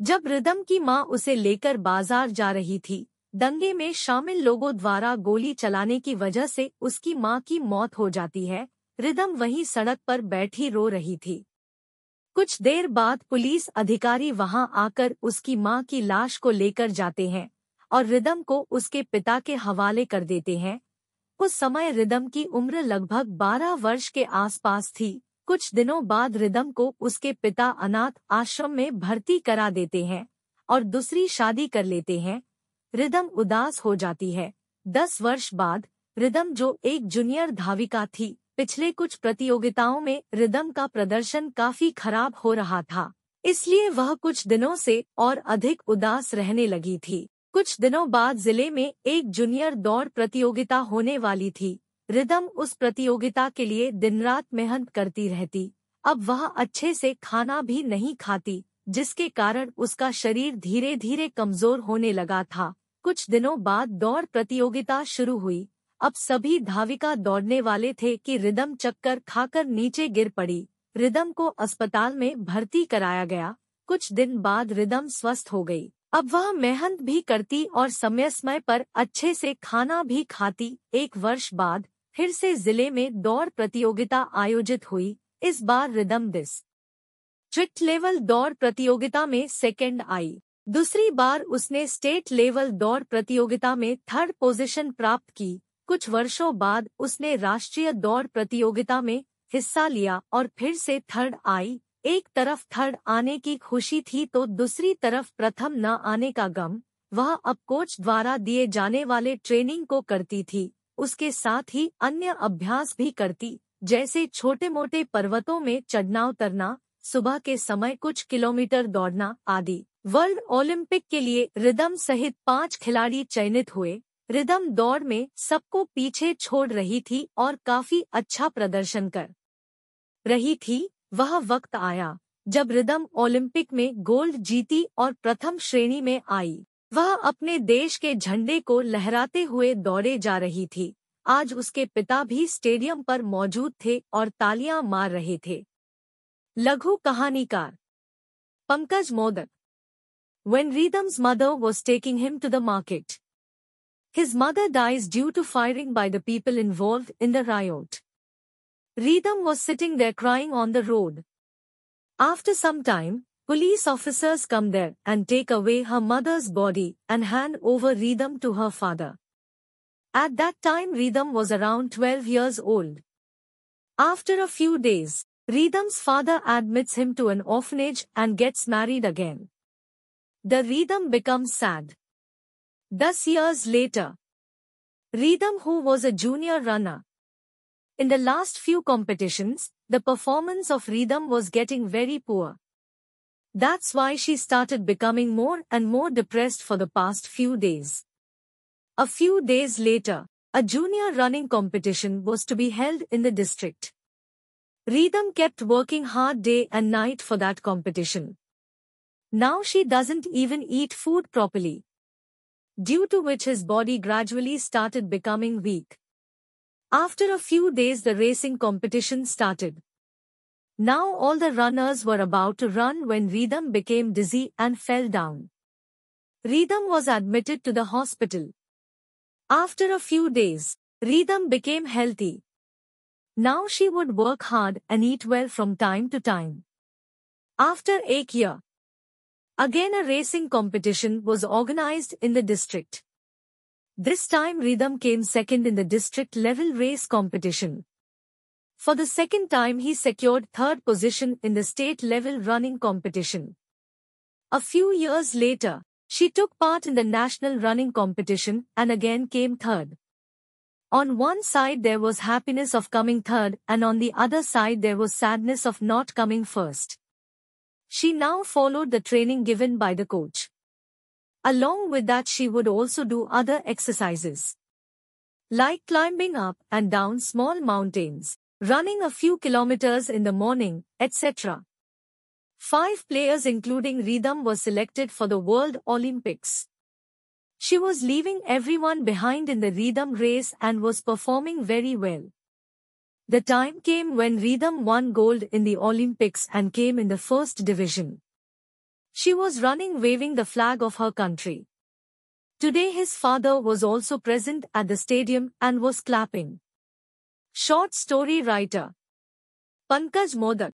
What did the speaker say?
जब रिदम की माँ उसे लेकर बाज़ार जा रही थी, दंगे में शामिल लोगों द्वारा गोली चलाने की वजह से उसकी माँ की मौत हो जाती है, रिदम वहीं सड़क पर बैठी रो रही थी। कुछ देर बाद पुलिस अधिकारी वहाँ आकर उसकी माँ की लाश को लेकर जाते हैं और रिदम को उसके पिता के हवाले कर देते हैं। उस समय रिदम की उम्र लगभग 12 वर्ष के आसपास थी। कुछ दिनों बाद रिदम को उसके पिता अनाथ आश्रम में भर्ती करा देते हैं और दूसरी शादी कर लेते हैं। रिदम उदास हो जाती है। दस वर्ष बाद रिदम जो एक जूनियर धाविका थी, पिछले कुछ प्रतियोगिताओं में रिदम का प्रदर्शन काफ़ी खराब हो रहा था, इसलिए वह कुछ दिनों से और अधिक उदास रहने लगी थी। कुछ दिनों बाद ज़िले में एक जूनियर दौड़ प्रतियोगिता होने वाली थी। रिदम उस प्रतियोगिता के लिए दिन रात मेहनत करती रहती। अब वह अच्छे से खाना भी नहीं खाती, जिसके कारण उसका शरीर धीरे धीरे कमज़ोर होने लगा था। कुछ दिनों बाद दौड़ प्रतियोगिता शुरू हुई। अब सभी धाविका दौड़ने वाले थे कि रिदम चक्कर खाकर नीचे गिर पड़ी। रिदम को अस्पताल में भर्ती कराया गया। कुछ दिन बाद रिदम स्वस्थ हो गई। अब वह मेहनत भी करती और समय समय पर अच्छे से खाना भी खाती। एक वर्ष बाद फिर से ज़िले में दौड़ प्रतियोगिता आयोजित हुई, इस बार रिदम दिस। स्ट्रिक्ट लेवल दौड़ प्रतियोगिता में सेकेंड आई। दूसरी बार उसने स्टेट लेवल दौड़ प्रतियोगिता में थर्ड पोजीशन प्राप्त की। कुछ वर्षों बाद उसने राष्ट्रीय दौड़ प्रतियोगिता में हिस्सा लिया और फिर से थर्ड आई। एक तरफ़ थर्ड आने की खुशी थी तो दूसरी तरफ़ प्रथम न आने का गम, वह अब कोच द्वारा दिए जाने वाले ट्रेनिंग को करती थी। उसके साथ ही अन्य अभ्यास भी करती, जैसे छोटे मोटे पर्वतों में चढ़ना उतरना सुबह के समय कुछ किलोमीटर दौड़ना आदि। वर्ल्ड ओलंपिक के लिए रिदम सहित पाँच खिलाड़ी चयनित हुए। रिदम दौड़ में सबको पीछे छोड़ रही थी और काफ़ी अच्छा प्रदर्शन कर रही थी। वह वक्त आया जब रिदम ओलंपिक में गोल्ड जीती और प्रथम श्रेणी में आई। वह अपने देश के झंडे को लहराते हुए दौड़े जा रही थी। आज उसके पिता भी स्टेडियम पर मौजूद थे और तालियाँ मार रहे थे। लघु कहानीकार Pankaj Modak. When Ridam's mother was taking him to the market his mother dies due to firing by the people involve in the riot Ridam was sitting the crying on the road after some time police officers come there and take away her mother's body and hand over Rhythm to her father. At that time Rhythm was around 12 years old. After a few days, Rhythm's father admits him to an orphanage and gets married again. The Rhythm becomes sad. Thus years later, Rhythm who was a junior runner. In the last few competitions, the performance of Rhythm was getting very poor. That's why she started becoming more and more depressed for the past few days. A few days later, a junior running competition was to be held in the district. Rhythm kept working hard day and night for that competition. Now she doesn't even eat food properly due to which his body gradually started becoming weak. After a few days the racing competition started. Now all the runners were about to run when Rhythm became dizzy and fell down. Rhythm was admitted to the hospital. After a few days, Rhythm became healthy. Now she would work hard and eat well from time to time. After a year, Again a racing competition was organized in the district. This time Rhythm came second in the district level race competition. For the second time he secured third position in the state level running competition. A few years later, she took part in the national running competition and again came third. On one side there was happiness of coming third and on the other side there was sadness of not coming first. She now followed the training given by the coach. Along with that she would also do other exercises. Like climbing up and down small mountains, running a few kilometers in the morning, etc. Five players including Rhythm were selected for the World Olympics. She was leaving everyone behind in the Rhythm race and was performing very well. The time came when Rhythm won gold in the Olympics and came in the first division. She was running waving the flag of her country. Today his father was also present at the stadium and was clapping. Short story writer. Pankaj Modak